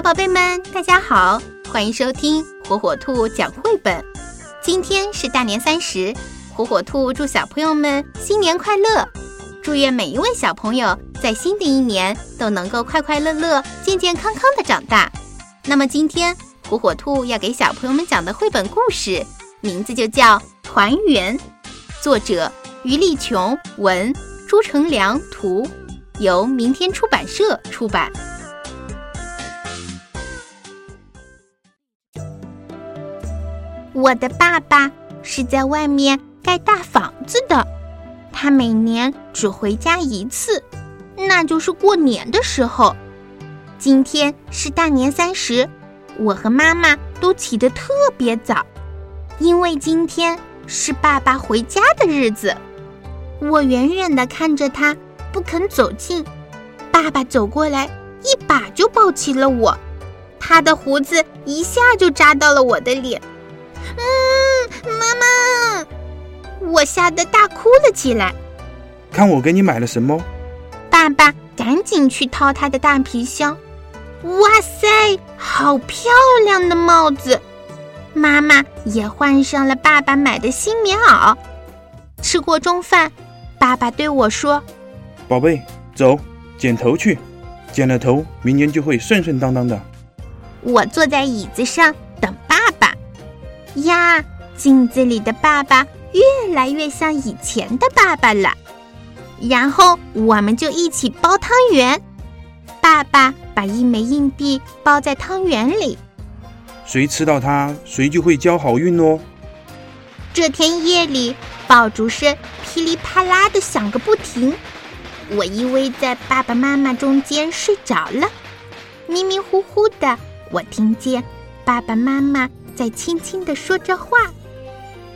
小宝贝们，大家好，欢迎收听火火兔讲绘本。今天是大年三十，火火兔祝小朋友们新年快乐，祝愿每一位小朋友在新的一年都能够快快乐乐、健健康康的长大。那么今天火火兔要给小朋友们讲的绘本故事，名字就叫《团圆》，作者于丽琼，文朱成良，图。由明天出版社出版。我的爸爸是在外面盖大房子的，他每年只回家一次，那就是过年的时候。今天是大年三十，我和妈妈都起得特别早，因为今天是爸爸回家的日子。我远远的看着他。不肯走近，爸爸走过来，一把就抱起了我，他的胡子一下就扎到了我的脸。嗯，妈妈，我吓得大哭了起来。看我给你买了什么？爸爸赶紧去掏他的大皮箱。哇塞，好漂亮的帽子！妈妈也换上了爸爸买的新棉袄。吃过中饭，爸爸对我说。宝贝，走，剪头去。剪了头，明年就会顺顺当当的。我坐在椅子上。呀，镜子里的爸爸越来越像以前的爸爸了。然后我们就一起包汤圆。爸爸把一枚硬币包在汤圆里，谁吃到它，谁就会交好运哦。这天夜里，爆竹声噼里啪啦的响个不停。我依偎在爸爸妈妈中间睡着了，迷迷糊糊的，我听见爸爸妈妈在轻轻的说着话。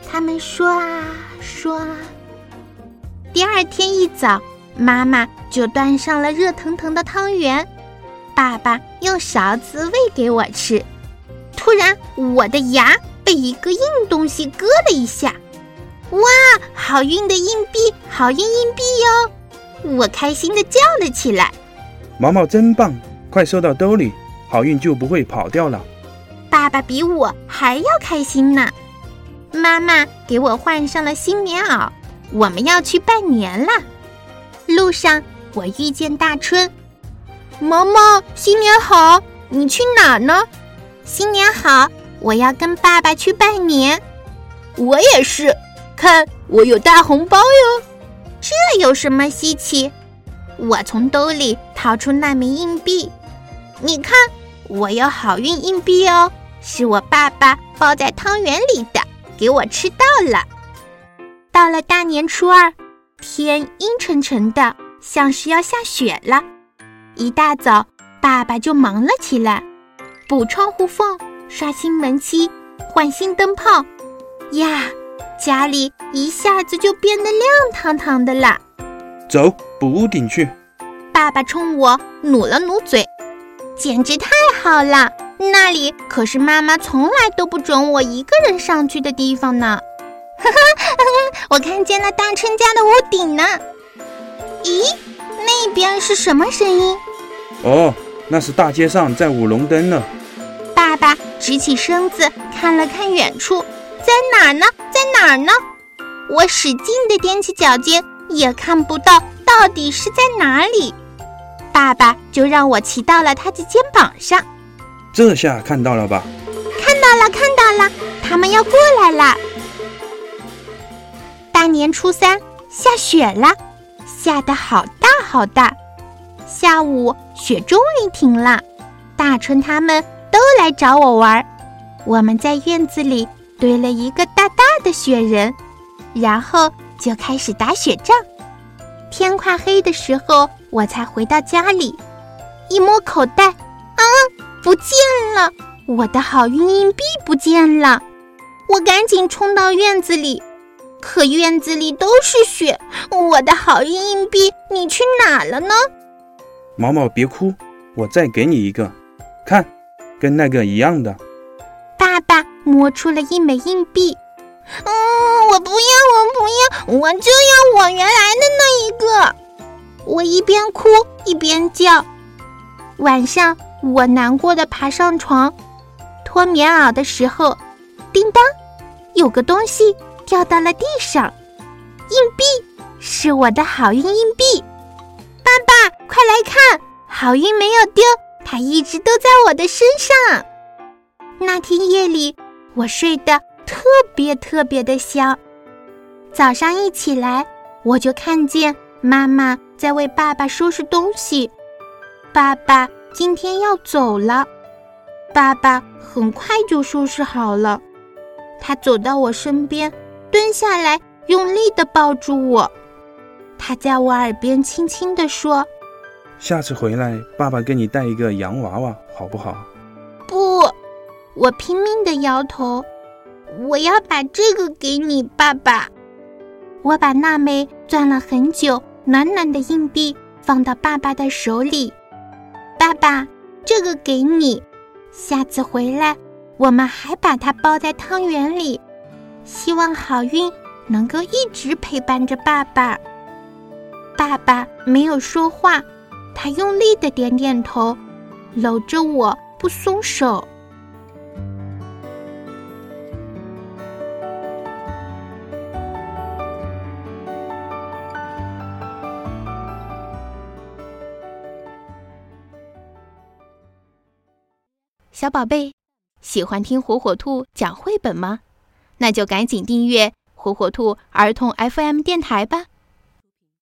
他们说啊说啊。第二天一早，妈妈就端上了热腾腾的汤圆，爸爸用勺子喂给我吃。突然，我的牙被一个硬东西割了一下。哇，好运的硬币，好运硬币哟！我开心的叫了起来：“毛毛真棒，快收到兜里，好运就不会跑掉了。”爸爸比我还要开心呢。妈妈给我换上了新棉袄，我们要去拜年了。路上我遇见大春：“毛毛，新年好！你去哪儿呢？”“新年好，我要跟爸爸去拜年。”“我也是，看我有大红包哟。”这有什么稀奇？我从兜里掏出那枚硬币，你看，我有好运硬币哦，是我爸爸包在汤圆里的，给我吃到了。到了大年初二，天阴沉沉的，像是要下雪了。一大早，爸爸就忙了起来，补窗户缝，刷新门漆，换新灯泡，呀。家里一下子就变得亮堂堂的了。走，补屋顶去。爸爸冲我努了努嘴，简直太好了！那里可是妈妈从来都不准我一个人上去的地方呢。哈哈，我看见了大春家的屋顶呢。咦，那边是什么声音？哦，那是大街上在舞龙灯呢。爸爸直起身子看了看远处。在哪儿呢？在哪儿呢？我使劲地踮起脚尖，也看不到到底是在哪里。爸爸就让我骑到了他的肩膀上。这下看到了吧？看到了，看到了，他们要过来了。大年初三下雪了，下得好大好大。下午雪终于停了，大春他们都来找我玩。我们在院子里。堆了一个大大的雪人，然后就开始打雪仗。天快黑的时候，我才回到家里，一摸口袋，啊，不见了！我的好运硬币不见了！我赶紧冲到院子里，可院子里都是雪，我的好运硬币你去哪了呢？毛毛别哭，我再给你一个，看，跟那个一样的。爸爸摸出了一枚硬币，嗯，我不要，我不要，我就要我原来的那一个。我一边哭一边叫。晚上我难过的爬上床，脱棉袄的时候，叮当，有个东西掉到了地上，硬币，是我的好运硬币。爸爸，快来看，好运没有丢，它一直都在我的身上。那天夜里，我睡得特别特别的香。早上一起来，我就看见妈妈在为爸爸收拾东西。爸爸今天要走了，爸爸很快就收拾好了。他走到我身边，蹲下来，用力的抱住我。他在我耳边轻轻地说：“下次回来，爸爸给你带一个洋娃娃，好不好？”不。我拼命的摇头，我要把这个给你，爸爸。我把那枚攥了很久、暖暖的硬币放到爸爸的手里，爸爸，这个给你。下次回来，我们还把它包在汤圆里，希望好运能够一直陪伴着爸爸。爸爸没有说话，他用力的点点头，搂着我不松手。小宝贝，喜欢听火火兔讲绘本吗？那就赶紧订阅火火兔儿童 FM 电台吧。